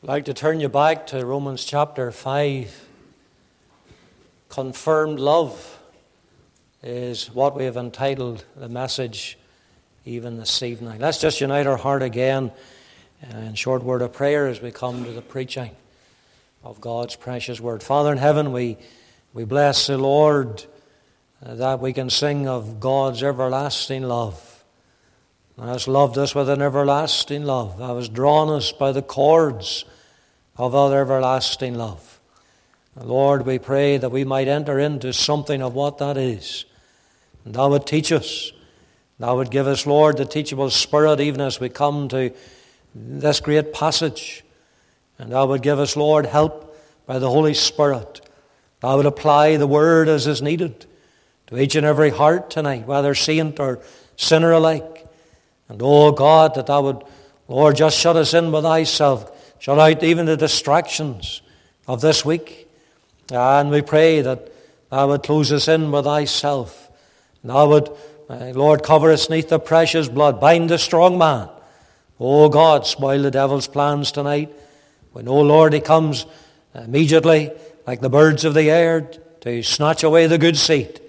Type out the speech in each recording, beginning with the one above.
I'd like to turn you back to Romans chapter 5. Confirmed love is what we have entitled the message even this evening. Let's just unite our heart again in short word of prayer as we come to the preaching of God's precious word. Father in heaven, we, we bless the Lord uh, that we can sing of God's everlasting love. Thou hast loved us with an everlasting love. Thou hast drawn us by the cords of other everlasting love. Lord, we pray that we might enter into something of what that is. And Thou would teach us. Thou would give us, Lord, the teachable spirit even as we come to this great passage. And Thou would give us, Lord, help by the Holy Spirit. Thou would apply the word as is needed to each and every heart tonight, whether saint or sinner alike. And oh God, that thou would, Lord, just shut us in with thyself, shut out even the distractions of this week. And we pray that thou would close us in with thyself. And thou would, uh, Lord, cover us neath the precious blood, bind the strong man. Oh God, spoil the devil's plans tonight. When, know, Lord, he comes immediately, like the birds of the air, to snatch away the good seed.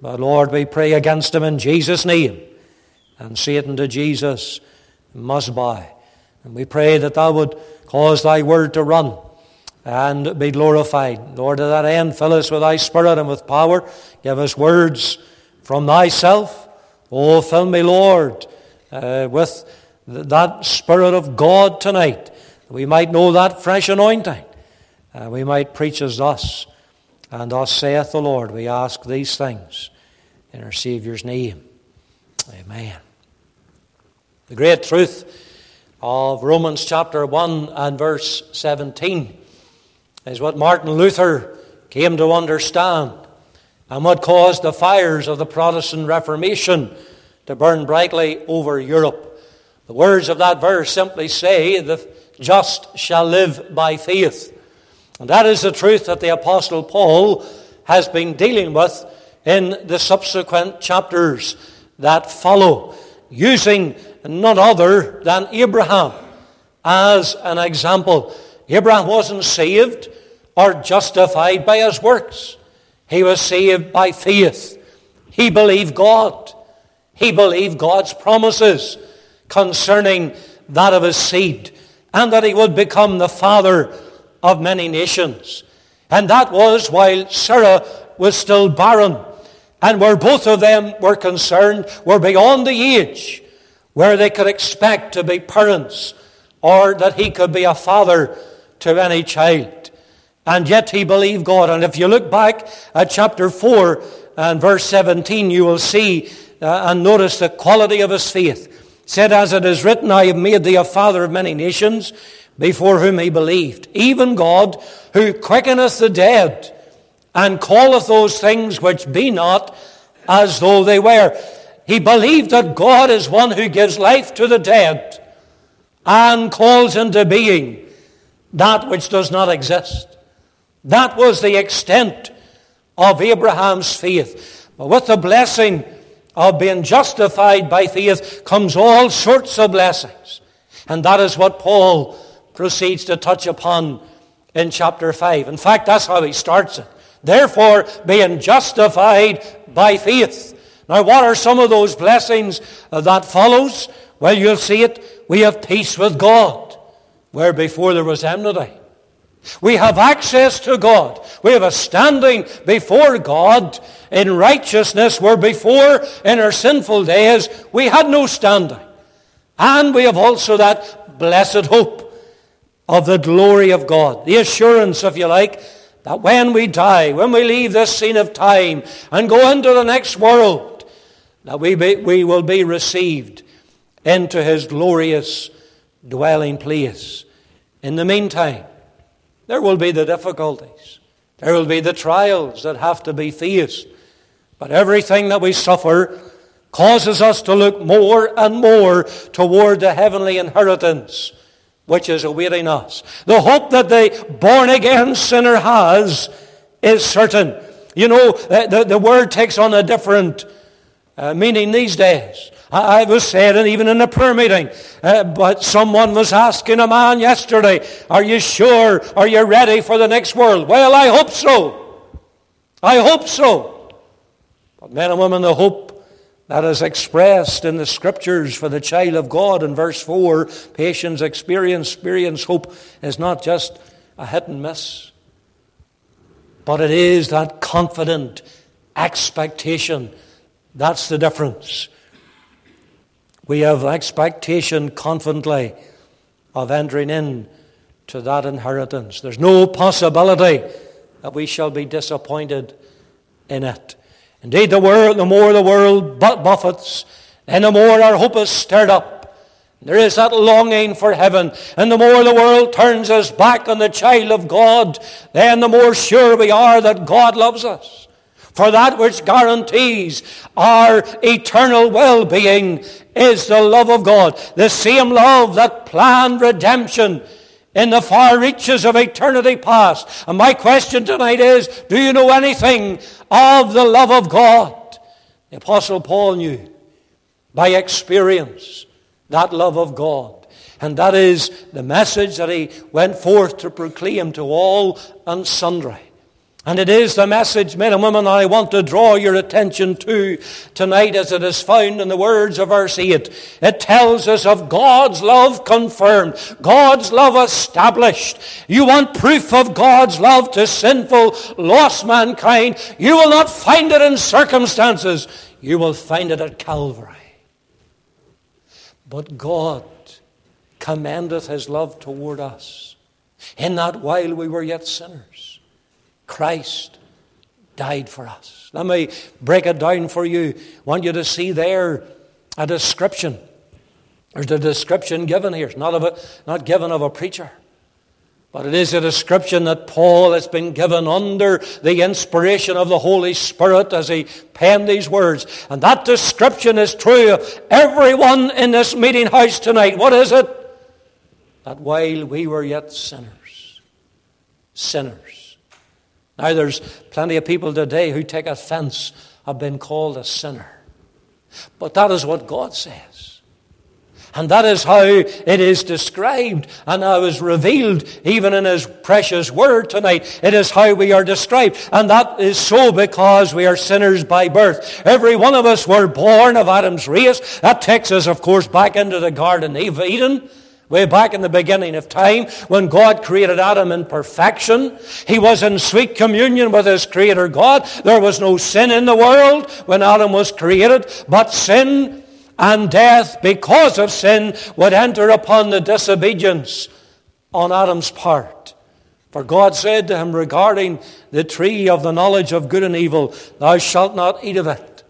But Lord, we pray against him in Jesus' name and Satan to Jesus must bow. And we pray that thou would cause thy word to run and be glorified. Lord, to that end, fill us with thy spirit and with power. Give us words from thyself. Oh, fill me, Lord, uh, with that Spirit of God tonight. We might know that fresh anointing. Uh, we might preach as thus. And thus saith the Lord. We ask these things in our Saviour's name. Amen. The great truth of Romans chapter 1 and verse 17 is what Martin Luther came to understand and what caused the fires of the Protestant Reformation to burn brightly over Europe. The words of that verse simply say, The just shall live by faith. And that is the truth that the Apostle Paul has been dealing with in the subsequent chapters that follow, using none other than Abraham as an example. Abraham wasn't saved or justified by his works. He was saved by faith. He believed God. He believed God's promises concerning that of his seed and that he would become the father of many nations. And that was while Sarah was still barren and where both of them were concerned were beyond the age where they could expect to be parents or that he could be a father to any child. And yet he believed God. And if you look back at chapter 4 and verse 17, you will see uh, and notice the quality of his faith. said, As it is written, I have made thee a father of many nations, before whom he believed. Even God, who quickeneth the dead and calleth those things which be not as though they were. He believed that God is one who gives life to the dead and calls into being that which does not exist. That was the extent of Abraham's faith. But with the blessing of being justified by faith comes all sorts of blessings. And that is what Paul proceeds to touch upon in chapter 5. In fact, that's how he starts it. Therefore, being justified by faith. Now, what are some of those blessings uh, that follows? Well, you'll see it. We have peace with God, where before there was enmity. We have access to God. We have a standing before God in righteousness, where before, in our sinful days, we had no standing. And we have also that blessed hope of the glory of God, the assurance, if you like, that when we die, when we leave this scene of time and go into the next world, that we, be, we will be received into his glorious dwelling place. In the meantime, there will be the difficulties. There will be the trials that have to be faced. But everything that we suffer causes us to look more and more toward the heavenly inheritance which is awaiting us. The hope that the born again sinner has is certain. You know, the, the, the word takes on a different uh, meaning these days. I was saying, even in a prayer meeting, uh, but someone was asking a man yesterday, Are you sure? Are you ready for the next world? Well, I hope so. I hope so. But men and women, the hope that is expressed in the scriptures for the child of God in verse 4 patience, experience, experience, hope is not just a hit and miss, but it is that confident expectation. That's the difference. We have expectation confidently of entering in to that inheritance. There's no possibility that we shall be disappointed in it. Indeed, the, world, the more the world buffets, and the more our hope is stirred up. There is that longing for heaven. And the more the world turns us back on the child of God, then the more sure we are that God loves us. For that which guarantees our eternal well being is the love of God. The same love that planned redemption in the far reaches of eternity past. And my question tonight is do you know anything of the love of God? The Apostle Paul knew by experience that love of God. And that is the message that he went forth to proclaim to all and sundry. And it is the message, men and women, I want to draw your attention to tonight as it is found in the words of verse 8. It tells us of God's love confirmed, God's love established. You want proof of God's love to sinful, lost mankind. You will not find it in circumstances. You will find it at Calvary. But God commendeth his love toward us in that while we were yet sinners Christ died for us. Let me break it down for you. I want you to see there a description. There's a description given here. It's not, of a, not given of a preacher. But it is a description that Paul has been given under the inspiration of the Holy Spirit as he penned these words. And that description is true of everyone in this meeting house tonight. What is it? That while we were yet sinners, sinners, now, there's plenty of people today who take offense of being called a sinner. But that is what God says. And that is how it is described and how it is revealed even in His precious word tonight. It is how we are described. And that is so because we are sinners by birth. Every one of us were born of Adam's race. That takes us, of course, back into the Garden of Eden. Way back in the beginning of time, when God created Adam in perfection, he was in sweet communion with his Creator God. There was no sin in the world when Adam was created, but sin and death, because of sin, would enter upon the disobedience on Adam's part. For God said to him regarding the tree of the knowledge of good and evil, Thou shalt not eat of it.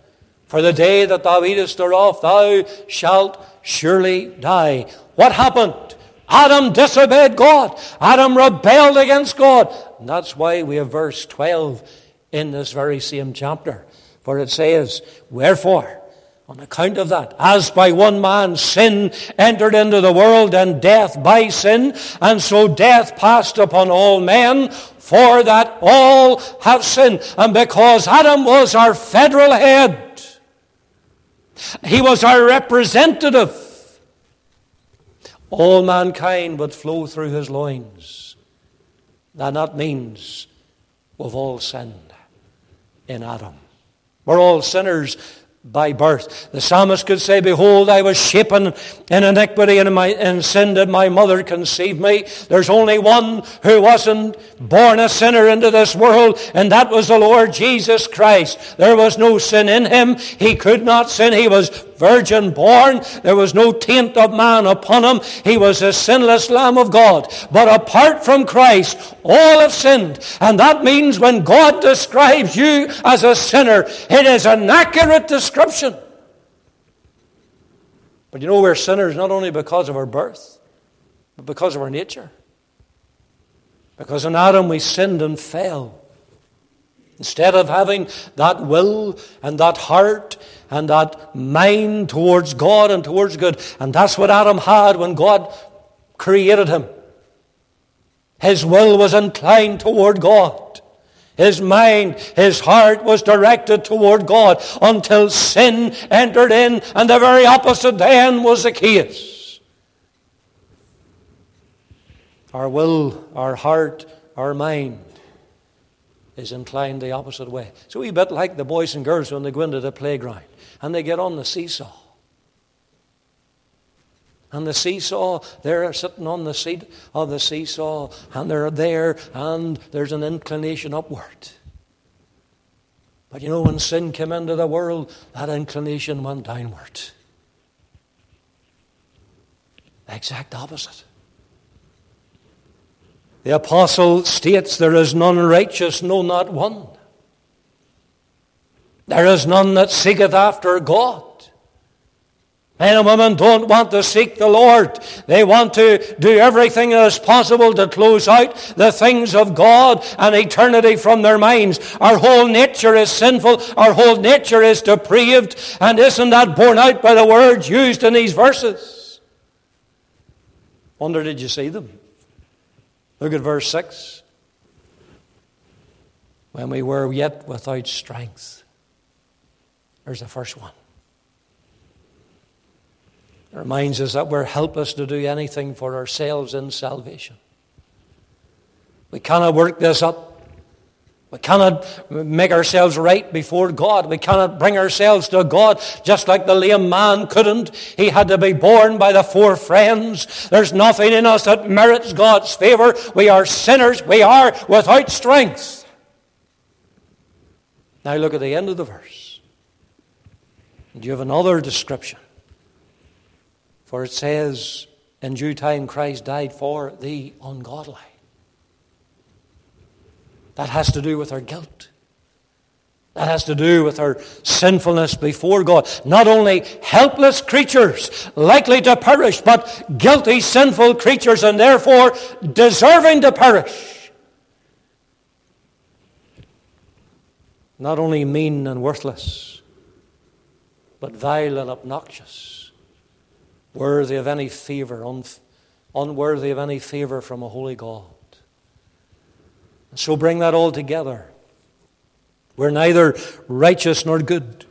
For the day that thou eatest thereof, thou shalt surely die. What happened? Adam disobeyed God. Adam rebelled against God. And that's why we have verse 12 in this very same chapter. For it says, Wherefore, on account of that, as by one man sin entered into the world, and death by sin, and so death passed upon all men, for that all have sinned. And because Adam was our federal head, he was our representative all mankind would flow through his loins. And that means we've all sinned in Adam. We're all sinners by birth. The psalmist could say, Behold, I was shapen in iniquity and in, my, in sin did my mother conceive me. There's only one who wasn't born a sinner into this world, and that was the Lord Jesus Christ. There was no sin in him. He could not sin. He was virgin born. There was no taint of man upon him. He was a sinless Lamb of God. But apart from Christ, all have sinned. And that means when God describes you as a sinner, it is an accurate description. But you know, we're sinners not only because of our birth, but because of our nature. Because in Adam we sinned and fell. Instead of having that will and that heart and that mind towards God and towards good. And that's what Adam had when God created him. His will was inclined toward God. His mind, his heart was directed toward God until sin entered in, and the very opposite then was the case. Our will, our heart, our mind is inclined the opposite way. It's a wee bit like the boys and girls when they go into the playground and they get on the seesaw. And the seesaw, they're sitting on the seat of the seesaw, and they're there, and there's an inclination upward. But you know, when sin came into the world, that inclination went downward. The exact opposite. The apostle states, There is none righteous, no, not one. There is none that seeketh after God. Men and women don't want to seek the Lord. They want to do everything that is possible to close out the things of God and eternity from their minds. Our whole nature is sinful. Our whole nature is depraved. And isn't that borne out by the words used in these verses? Wonder, did you see them? Look at verse 6. When we were yet without strength. There's the first one. It reminds us that we're helpless to do anything for ourselves in salvation. We cannot work this up. We cannot make ourselves right before God. We cannot bring ourselves to God just like the lame man couldn't. He had to be born by the four friends. There's nothing in us that merits God's favor. We are sinners. We are without strength. Now look at the end of the verse. And you have another description. For it says, In due time Christ died for the ungodly. That has to do with our guilt. That has to do with our sinfulness before God. Not only helpless creatures likely to perish, but guilty, sinful creatures and therefore deserving to perish. Not only mean and worthless, but vile and obnoxious worthy of any favor, un- unworthy of any favor from a holy God. And so bring that all together. We're neither righteous nor good.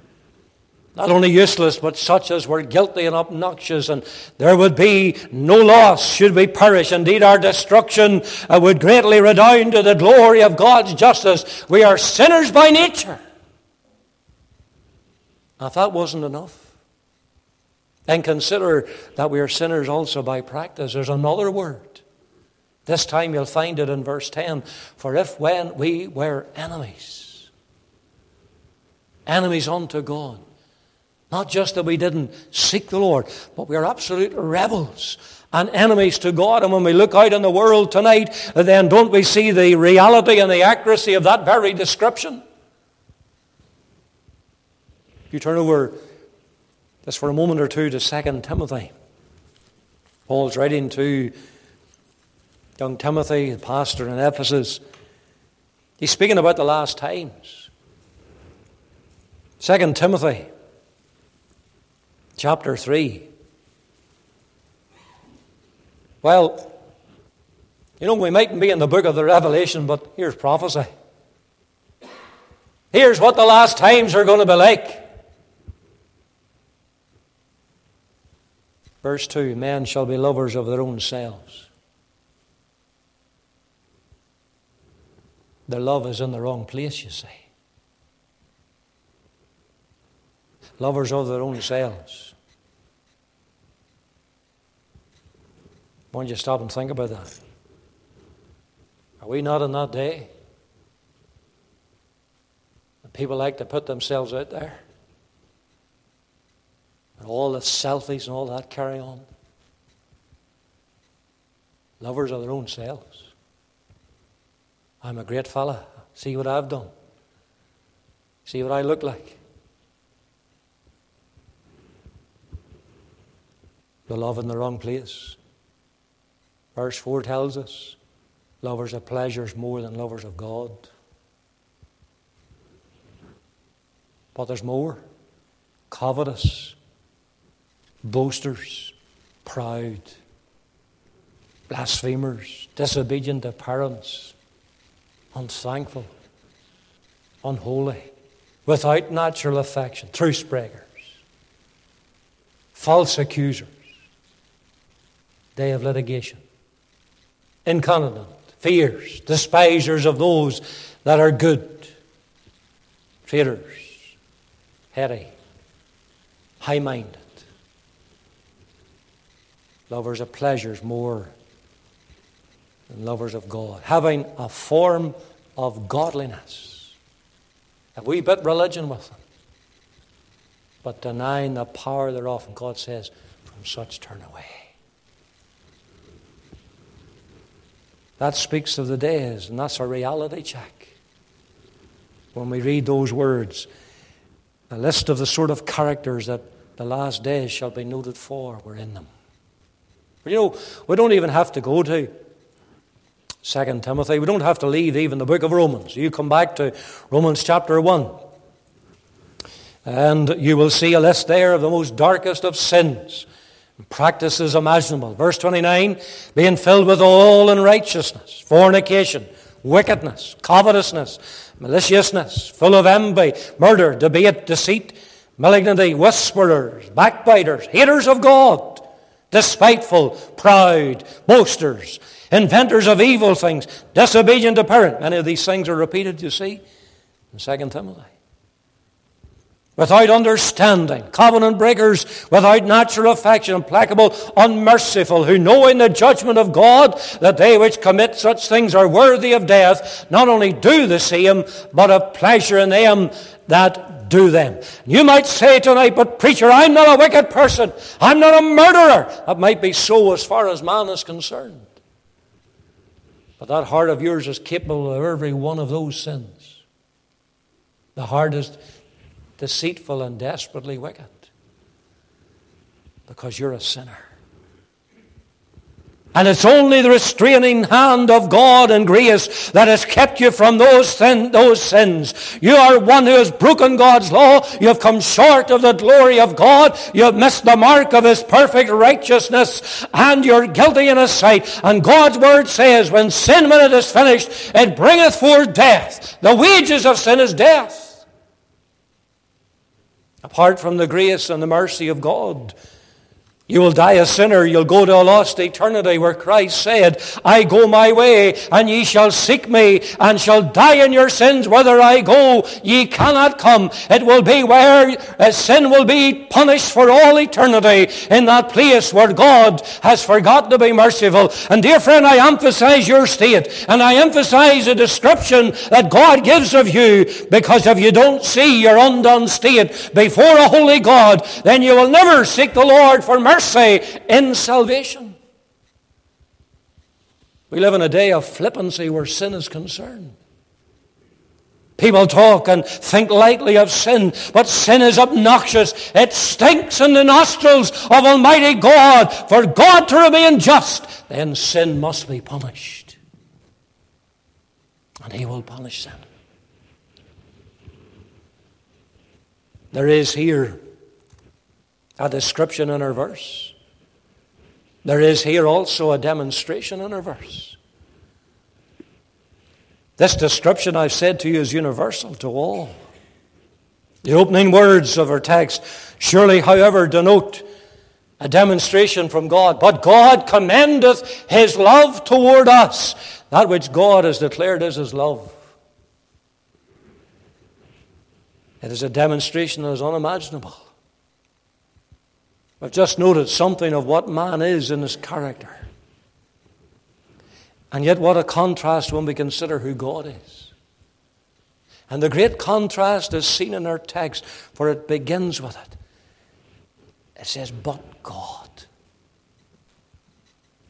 Not only useless, but such as were guilty and obnoxious, and there would be no loss should we perish. Indeed, our destruction uh, would greatly redound to the glory of God's justice. We are sinners by nature. Now, if that wasn't enough, and consider that we are sinners also by practice. There's another word. This time you'll find it in verse 10. For if when we were enemies, enemies unto God, not just that we didn't seek the Lord, but we are absolute rebels and enemies to God. And when we look out in the world tonight, then don't we see the reality and the accuracy of that very description? You turn over just for a moment or two to 2 Timothy. Paul's writing to young Timothy, the pastor in Ephesus. He's speaking about the last times. Second Timothy chapter 3. Well, you know, we mightn't be in the book of the Revelation, but here's prophecy. Here's what the last times are going to be like. Verse 2 Men shall be lovers of their own selves. Their love is in the wrong place, you see. Lovers of their own selves. Why don't you stop and think about that? Are we not in that day? People like to put themselves out there and all the selfies and all that carry on. Lovers of their own selves. I'm a great fella. See what I've done. See what I look like. The love in the wrong place. Verse 4 tells us lovers of pleasures more than lovers of God. But there's more. Covetous boasters, proud, blasphemers, disobedient to parents, unthankful, unholy, without natural affection, truce breakers, false accusers, day of litigation, incontinent, fierce, despisers of those that are good, traitors, heady, high minded, lovers of pleasures more than lovers of God, having a form of godliness, a wee bit religion with them, but denying the power thereof. And God says, from such turn away. That speaks of the days, and that's a reality check. When we read those words, a list of the sort of characters that the last days shall be noted for were in them. You know, we don't even have to go to Second Timothy. We don't have to leave even the book of Romans. You come back to Romans chapter 1. And you will see a list there of the most darkest of sins and practices imaginable. Verse 29 being filled with all unrighteousness, fornication, wickedness, covetousness, maliciousness, full of envy, murder, debate, deceit, malignity, whisperers, backbiters, haters of God, despiteful, proud, boasters inventors of evil things, disobedient to parents. Many of these things are repeated, you see, in 2 Timothy. Without understanding, covenant breakers, without natural affection, implacable, unmerciful, who know in the judgment of God that they which commit such things are worthy of death, not only do the same, but have pleasure in them that do them. You might say tonight, but preacher, I'm not a wicked person. I'm not a murderer. That might be so as far as man is concerned. But that heart of yours is capable of every one of those sins. The heart is deceitful and desperately wicked because you're a sinner. And it's only the restraining hand of God and grace that has kept you from those, sin, those sins. You are one who has broken God's law. You have come short of the glory of God. You have missed the mark of His perfect righteousness. And you're guilty in His sight. And God's word says, when sin, when it is finished, it bringeth forth death. The wages of sin is death. Apart from the grace and the mercy of God, you will die a sinner. You'll go to a lost eternity where Christ said, I go my way, and ye shall seek me, and shall die in your sins. Whither I go, ye cannot come. It will be where uh, sin will be punished for all eternity in that place where God has forgotten to be merciful. And dear friend, I emphasize your state, and I emphasize the description that God gives of you, because if you don't see your undone state before a holy God, then you will never seek the Lord for mercy mercy in salvation. We live in a day of flippancy where sin is concerned. People talk and think lightly of sin, but sin is obnoxious. It stinks in the nostrils of Almighty God. For God to remain just, then sin must be punished. And He will punish sin. There is here a description in our verse. There is here also a demonstration in our verse. This description, I've said to you, is universal to all. The opening words of our text surely, however, denote a demonstration from God. But God commendeth his love toward us. That which God has declared is his love. It is a demonstration that is unimaginable. I've just noted something of what man is in his character. And yet, what a contrast when we consider who God is. And the great contrast is seen in our text, for it begins with it. It says, But God.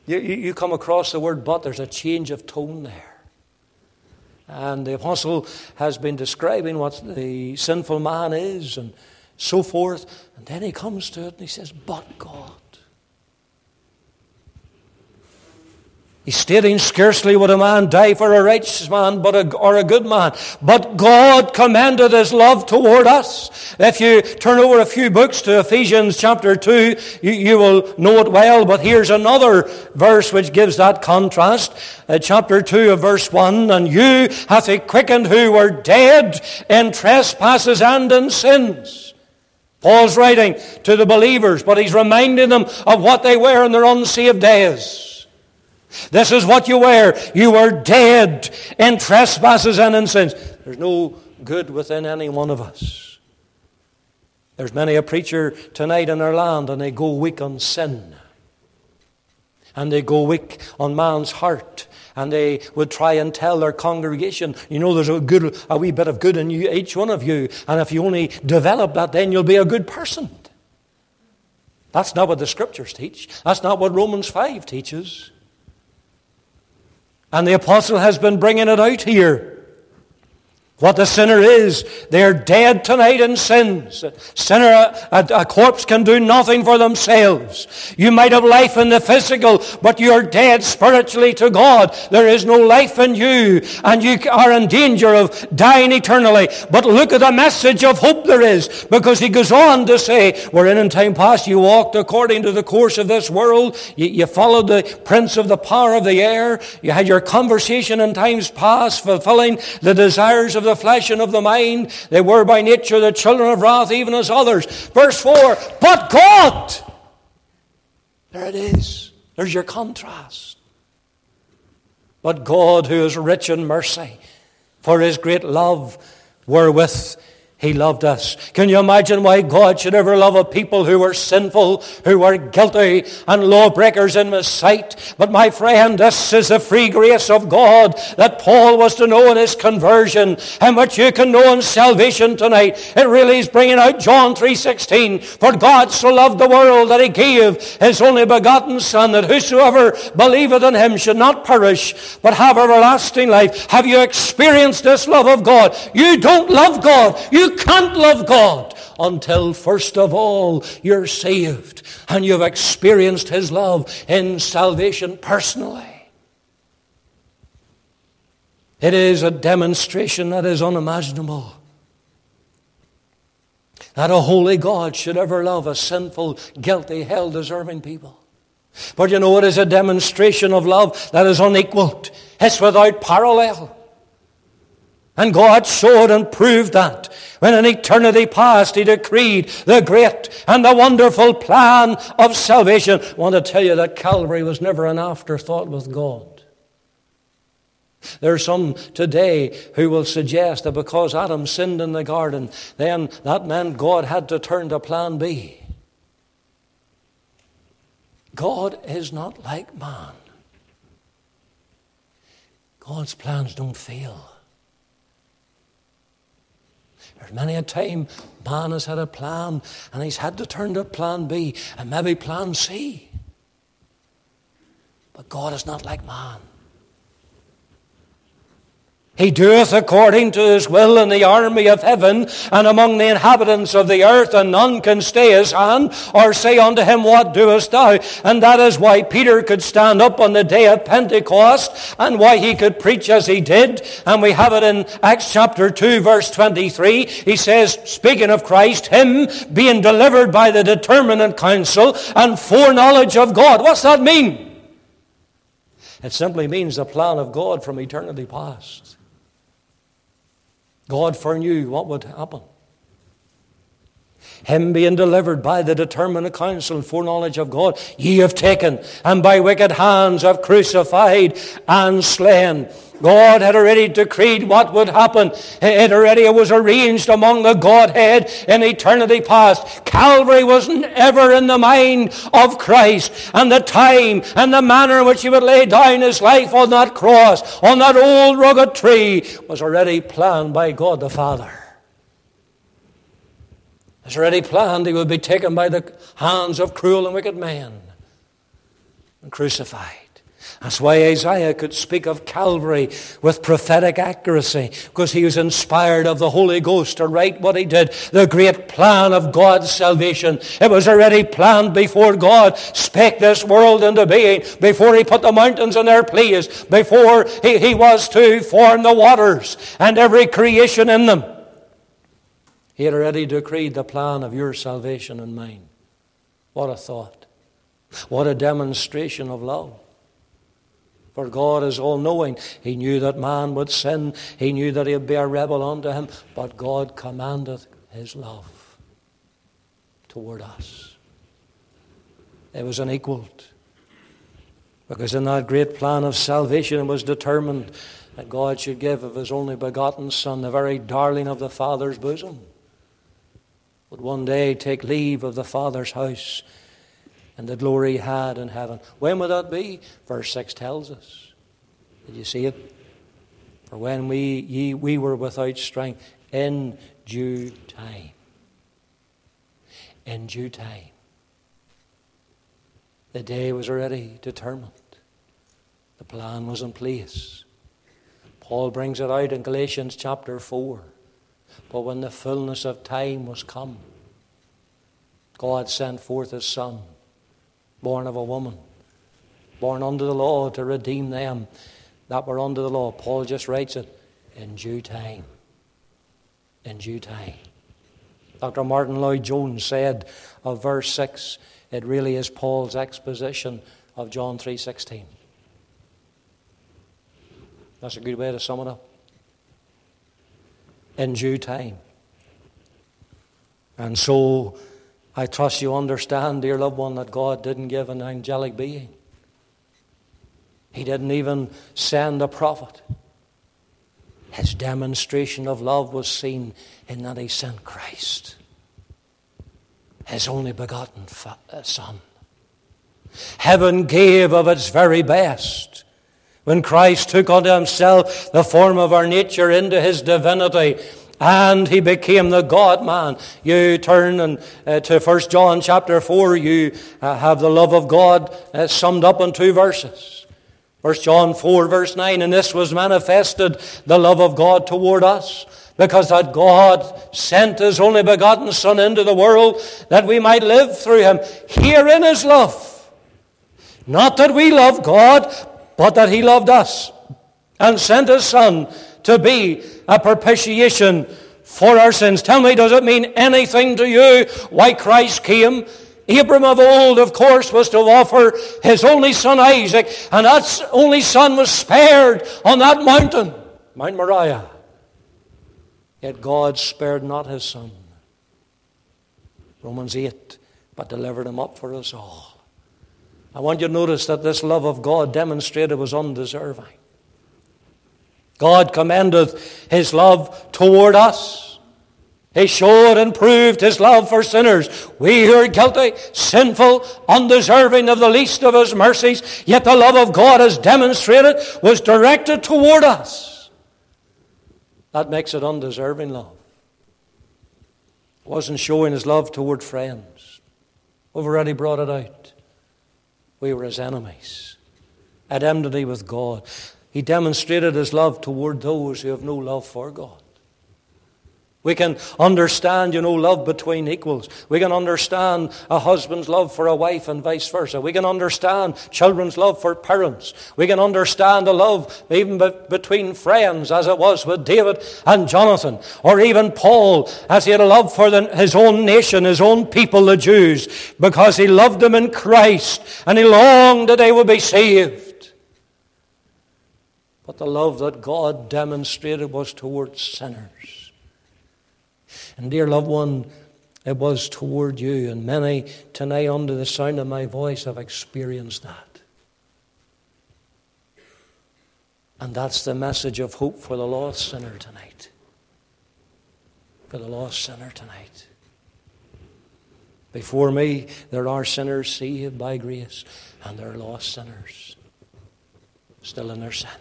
You, you, come across the word but, there's a change of tone there. And the apostle has been describing what the sinful man is and so forth. And then he comes to it and he says, But God. He's stating scarcely would a man die for a righteous man but a, or a good man. But God commended his love toward us. If you turn over a few books to Ephesians chapter 2, you, you will know it well. But here's another verse which gives that contrast. Uh, chapter 2 of verse 1. And you hath he quickened who were dead in trespasses and in sins. Paul's writing to the believers, but he's reminding them of what they were in their unsaved days. This is what you were. You were dead in trespasses and in sins. There's no good within any one of us. There's many a preacher tonight in our land and they go weak on sin. And they go weak on man's heart. And they would try and tell their congregation, you know, there's a good, a wee bit of good in you, each one of you. And if you only develop that, then you'll be a good person. That's not what the scriptures teach. That's not what Romans 5 teaches. And the apostle has been bringing it out here. What the sinner is, they're dead tonight in sins. Sinner, a, a, corpse can do nothing for themselves. You might have life in the physical, but you're dead spiritually to God. There is no life in you, and you are in danger of dying eternally. But look at the message of hope there is, because he goes on to say, wherein in time past you walked according to the course of this world, you, you followed the prince of the power of the air, you had your conversation in times past, fulfilling the desires of the the flesh and of the mind. They were by nature the children of wrath, even as others. Verse 4 But God! There it is. There's your contrast. But God, who is rich in mercy, for his great love wherewith he loved us. Can you imagine why God should ever love a people who were sinful, who were guilty and lawbreakers in His sight? But my friend, this is the free grace of God that Paul was to know in his conversion and what you can know in salvation tonight. It really is bringing out John 3.16. For God so loved the world that He gave His only begotten Son, that whosoever believeth in Him should not perish, but have everlasting life. Have you experienced this love of God? You don't love God. You can't love God until, first of all, you're saved and you've experienced His love in salvation personally. It is a demonstration that is unimaginable. That a holy God should ever love a sinful, guilty, hell deserving people. But you know, it is a demonstration of love that is unequaled. It's without parallel. And God showed and proved that when in eternity past He decreed the great and the wonderful plan of salvation. I want to tell you that Calvary was never an afterthought with God. There are some today who will suggest that because Adam sinned in the garden, then that meant God had to turn to plan B. God is not like man. God's plans don't fail. There's many a time man has had a plan and he's had to turn to plan B and maybe plan C. But God is not like man. He doeth according to his will in the army of heaven and among the inhabitants of the earth, and none can stay his hand or say unto him, What doest thou? And that is why Peter could stand up on the day of Pentecost and why he could preach as he did. And we have it in Acts chapter 2, verse 23. He says, speaking of Christ, him being delivered by the determinate counsel and foreknowledge of God. What's that mean? It simply means the plan of God from eternity past. God foreknew what would happen. Him being delivered by the determinate counsel and foreknowledge of God, ye have taken, and by wicked hands have crucified and slain. God had already decreed what would happen. It already was arranged among the Godhead in eternity past. Calvary wasn't ever in the mind of Christ. And the time and the manner in which he would lay down his life on that cross, on that old rugged tree, was already planned by God the Father. Was already planned he would be taken by the hands of cruel and wicked men and crucified. That's why Isaiah could speak of Calvary with prophetic accuracy, because he was inspired of the Holy Ghost to write what he did. The great plan of God's salvation. It was already planned before God spake this world into being, before he put the mountains in their place, before he, he was to form the waters and every creation in them. He had already decreed the plan of your salvation and mine. What a thought. What a demonstration of love. For God is all knowing. He knew that man would sin. He knew that he would be a rebel unto him. But God commanded his love toward us. It was unequaled. Because in that great plan of salvation, it was determined that God should give of his only begotten Son, the very darling of the Father's bosom, one day take leave of the Father's house and the glory he had in heaven. When would that be? Verse 6 tells us. Did you see it? For when we, ye, we were without strength, in due time. In due time. The day was already determined. The plan was in place. Paul brings it out in Galatians chapter 4. But when the fullness of time was come, God sent forth his Son born of a woman, born under the law to redeem them that were under the law. Paul just writes it in due time. In due time. Dr. Martyn Lloyd-Jones said of verse 6, it really is Paul's exposition of John 3.16. That's a good way to sum it up. In due time. And so I trust you understand, dear loved one, that God didn't give an angelic being. He didn't even send a prophet. His demonstration of love was seen in that he sent Christ, his only begotten uh, Son. Heaven gave of its very best. When Christ took unto himself the form of our nature into his divinity, and he became the God man. You turn and, uh, to 1 John chapter 4, you uh, have the love of God uh, summed up in two verses. 1 John 4, verse 9, and this was manifested, the love of God toward us, because that God sent his only begotten Son into the world that we might live through him. Herein is love. Not that we love God, but that he loved us and sent his Son to be a propitiation for our sins. Tell me, does it mean anything to you why Christ came? Abram of old, of course, was to offer his only son Isaac, and that only son was spared on that mountain, Mount Moriah. Yet God spared not his son. Romans 8, but delivered him up for us all. I want you to notice that this love of God demonstrated was undeserving. God commendeth his love toward us. He showed and proved his love for sinners. We who are guilty, sinful, undeserving of the least of his mercies, yet the love of God as demonstrated was directed toward us. That makes it undeserving love. It Wasn't showing his love toward friends. We've already brought it out. We were his enemies, at enmity with God. He demonstrated his love toward those who have no love for God. We can understand, you know, love between equals. We can understand a husband's love for a wife and vice versa. We can understand children's love for parents. We can understand a love even be- between friends, as it was with David and Jonathan, or even Paul, as he had a love for the, his own nation, his own people, the Jews, because he loved them in Christ and he longed that they would be saved. But the love that God demonstrated was towards sinners. And, dear loved one, it was toward you. And many tonight, under the sound of my voice, have experienced that. And that's the message of hope for the lost sinner tonight. For the lost sinner tonight. Before me, there are sinners saved by grace, and there are lost sinners still in their sin.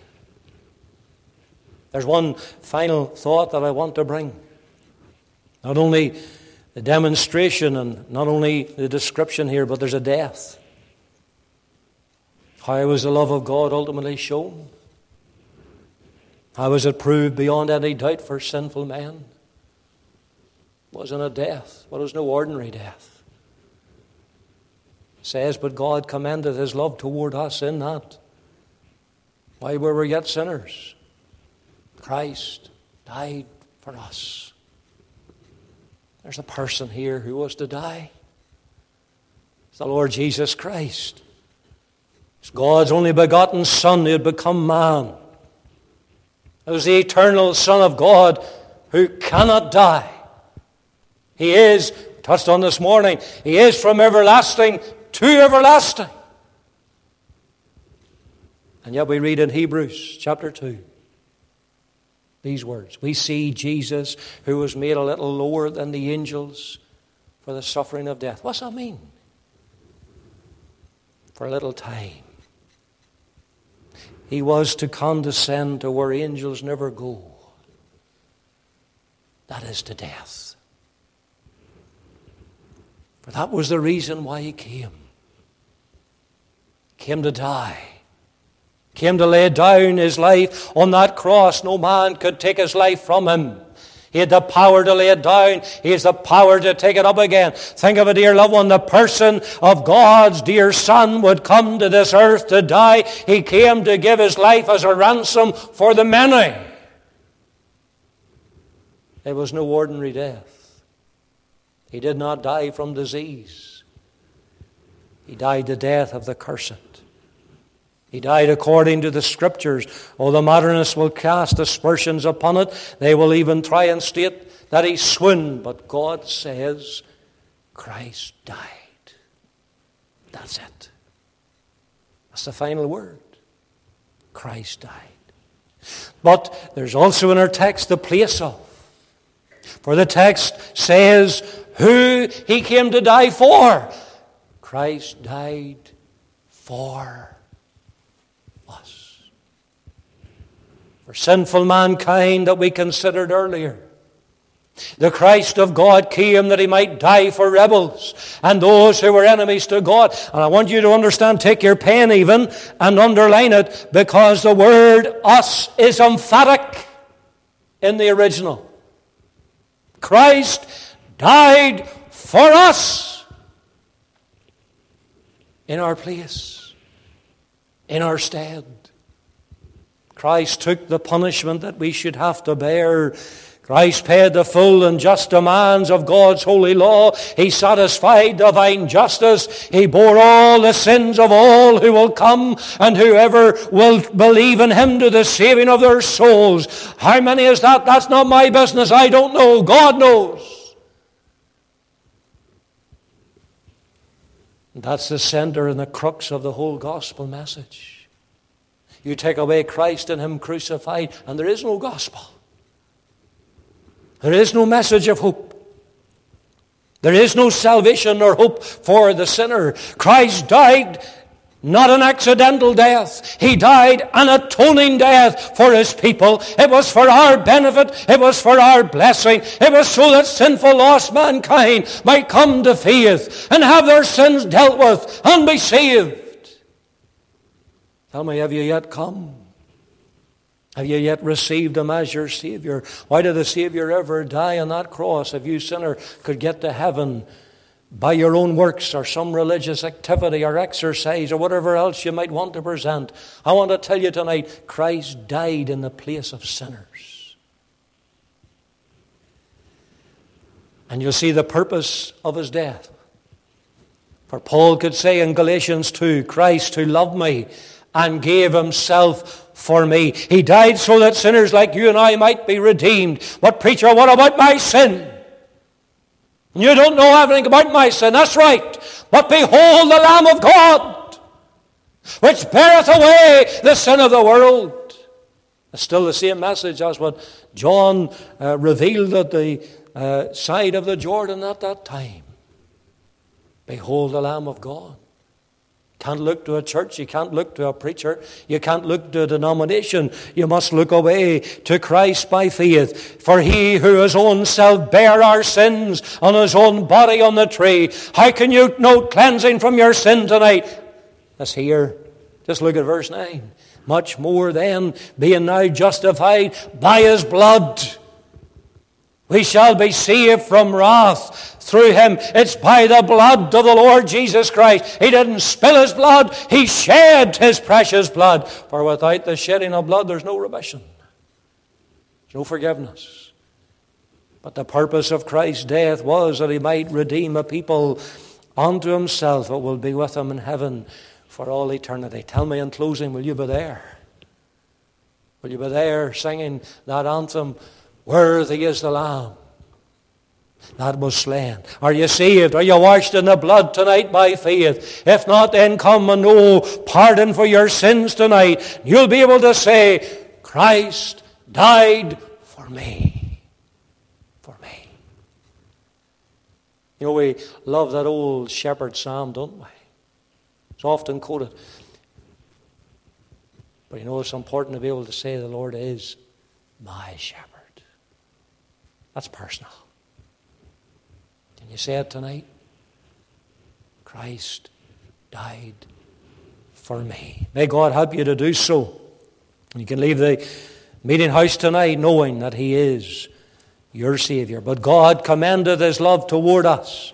There's one final thought that I want to bring. Not only the demonstration and not only the description here, but there's a death. How was the love of God ultimately shown? How was it proved beyond any doubt for sinful men? It wasn't a death, but it was no ordinary death. It says, But God commended his love toward us in that while we were yet sinners, Christ died for us. There's a person here who was to die. It's the Lord Jesus Christ. It's God's only begotten Son who had become man. It was the eternal Son of God who cannot die. He is, touched on this morning, He is from everlasting to everlasting. And yet we read in Hebrews chapter 2 these words. We see Jesus who was made a little lower than the angels for the suffering of death. What's that mean? For a little time. He was to condescend to where angels never go. That is to death. For that was the reason why he came. He came to die came to lay down his life on that cross. No man could take his life from him. He had the power to lay it down. He has the power to take it up again. Think of it, dear loved one. The person of God's dear Son would come to this earth to die. He came to give his life as a ransom for the many. It was no ordinary death. He did not die from disease. He died the death of the cursed. He died according to the scriptures. Oh, the modernists will cast aspersions upon it. They will even try and state that he swooned. But God says Christ died. That's it. That's the final word. Christ died. But there's also in our text the place of. For the text says who he came to die for. Christ died for for sinful mankind that we considered earlier. The Christ of God came that he might die for rebels and those who were enemies to God. And I want you to understand, take your pen even and underline it because the word us is emphatic in the original. Christ died for us in our place, in our stead. Christ took the punishment that we should have to bear. Christ paid the full and just demands of God's holy law. He satisfied divine justice. He bore all the sins of all who will come and whoever will believe in Him to the saving of their souls. How many is that? That's not my business. I don't know. God knows. That's the center and the crux of the whole gospel message. You take away Christ and Him crucified, and there is no gospel. There is no message of hope. There is no salvation or hope for the sinner. Christ died not an accidental death. He died an atoning death for his people. It was for our benefit. It was for our blessing. It was so that sinful lost mankind might come to faith and have their sins dealt with and be saved. Tell me, have you yet come? Have you yet received Him as your Savior? Why did the Savior ever die on that cross if you, sinner, could get to heaven by your own works or some religious activity or exercise or whatever else you might want to present? I want to tell you tonight Christ died in the place of sinners. And you'll see the purpose of His death. For Paul could say in Galatians 2 Christ who loved me and gave himself for me. He died so that sinners like you and I might be redeemed. But preacher, what about my sin? You don't know everything about my sin. That's right. But behold the Lamb of God, which beareth away the sin of the world. It's still the same message as what John uh, revealed at the uh, side of the Jordan at that time. Behold the Lamb of God. Can't look to a church, you can't look to a preacher, you can't look to a denomination. You must look away to Christ by faith. For he who his own self bare our sins on his own body on the tree. How can you know cleansing from your sin tonight? That's here Just look at verse 9. Much more then, being now justified by his blood, we shall be saved from wrath through him. It's by the blood of the Lord Jesus Christ. He didn't spill his blood, he shed his precious blood. For without the shedding of blood, there's no remission, there's no forgiveness. But the purpose of Christ's death was that he might redeem a people unto himself that will be with him in heaven for all eternity. Tell me in closing, will you be there? Will you be there singing that anthem, Worthy is the Lamb that was slain? Are you saved? Are you washed in the blood tonight by faith? If not, then come and know pardon for your sins tonight. You'll be able to say, Christ died for me. For me. You know, we love that old shepherd psalm, don't we? It's often quoted. But you know, it's important to be able to say the Lord is my shepherd. That's personal. Can you say it tonight? Christ died for me. May God help you to do so. You can leave the meeting house tonight knowing that He is your Savior. But God commended His love toward us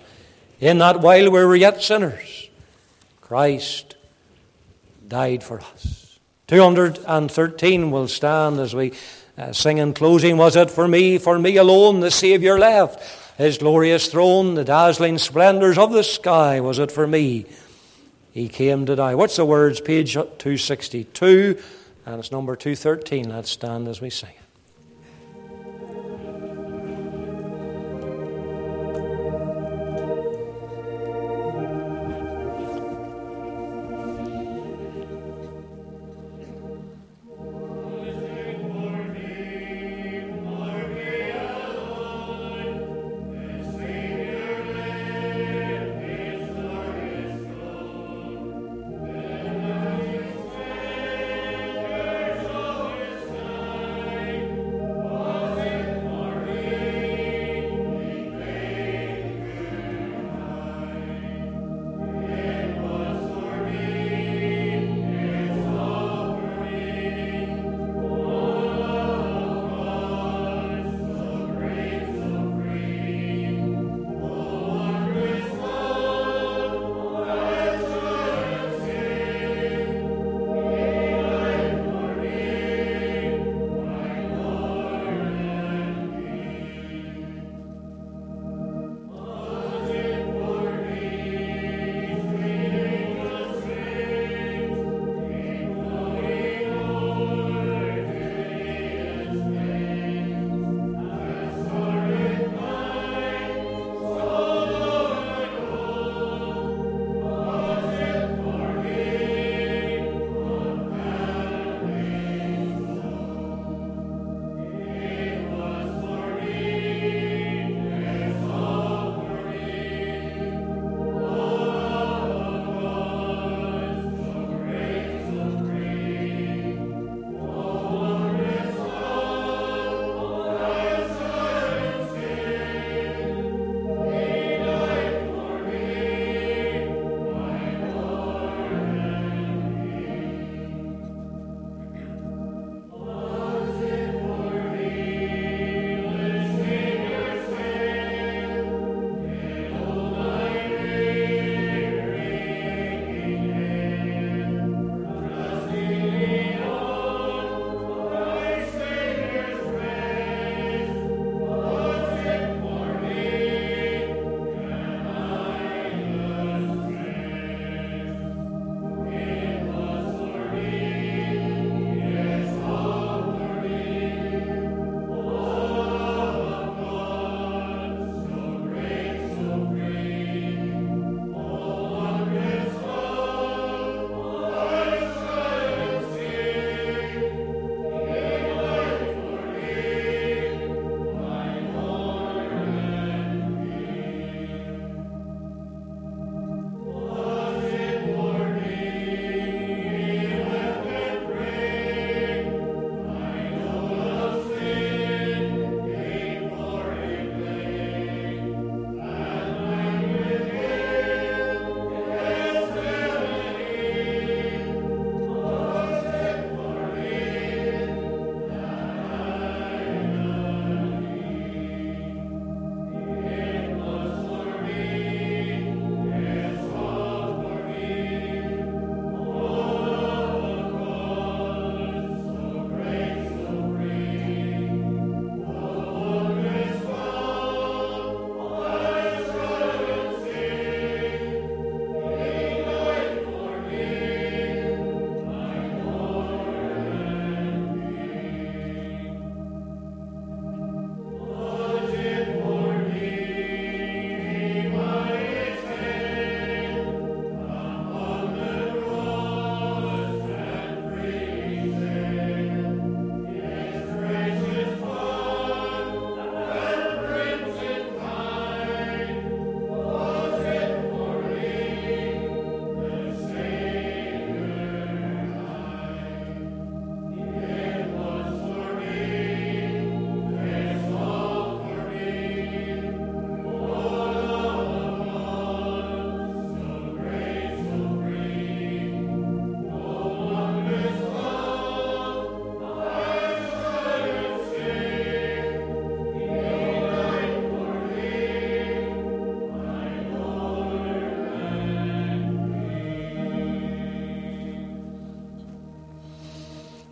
in that while we were yet sinners, Christ died for us. 213 will stand as we uh, sing in closing. Was it for me, for me alone, the Saviour left his glorious throne, the dazzling splendours of the sky? Was it for me? He came to die. What's the words? Page 262, and it's number 213. Let's stand as we sing it.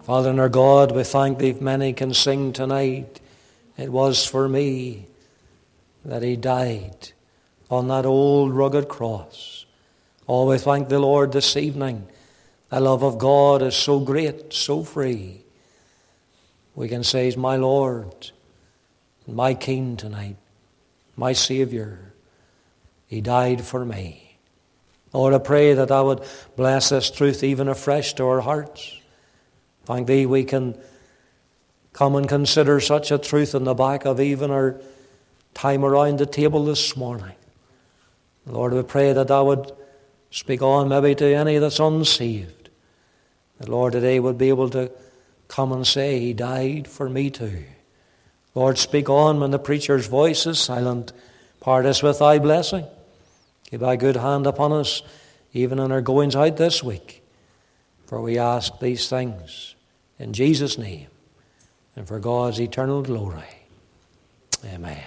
Father and our God, we thank Thee. Many can sing tonight. It was for me that He died on that old rugged cross. Oh, we thank the Lord this evening. The love of God is so great, so free. We can say He's my Lord, my King tonight, my Savior. He died for me. Lord, I pray that I would bless this truth even afresh to our hearts. Thank Thee we can come and consider such a truth in the back of even our time around the table this morning. Lord, we pray that Thou would speak on maybe to any that's unsaved. That, Lord, today would be able to come and say, He died for me too. Lord, speak on when the preacher's voice is silent. Part us with thy blessing. Keep thy good hand upon us, even in our goings out this week. For we ask these things in Jesus' name and for God's eternal glory. Amen.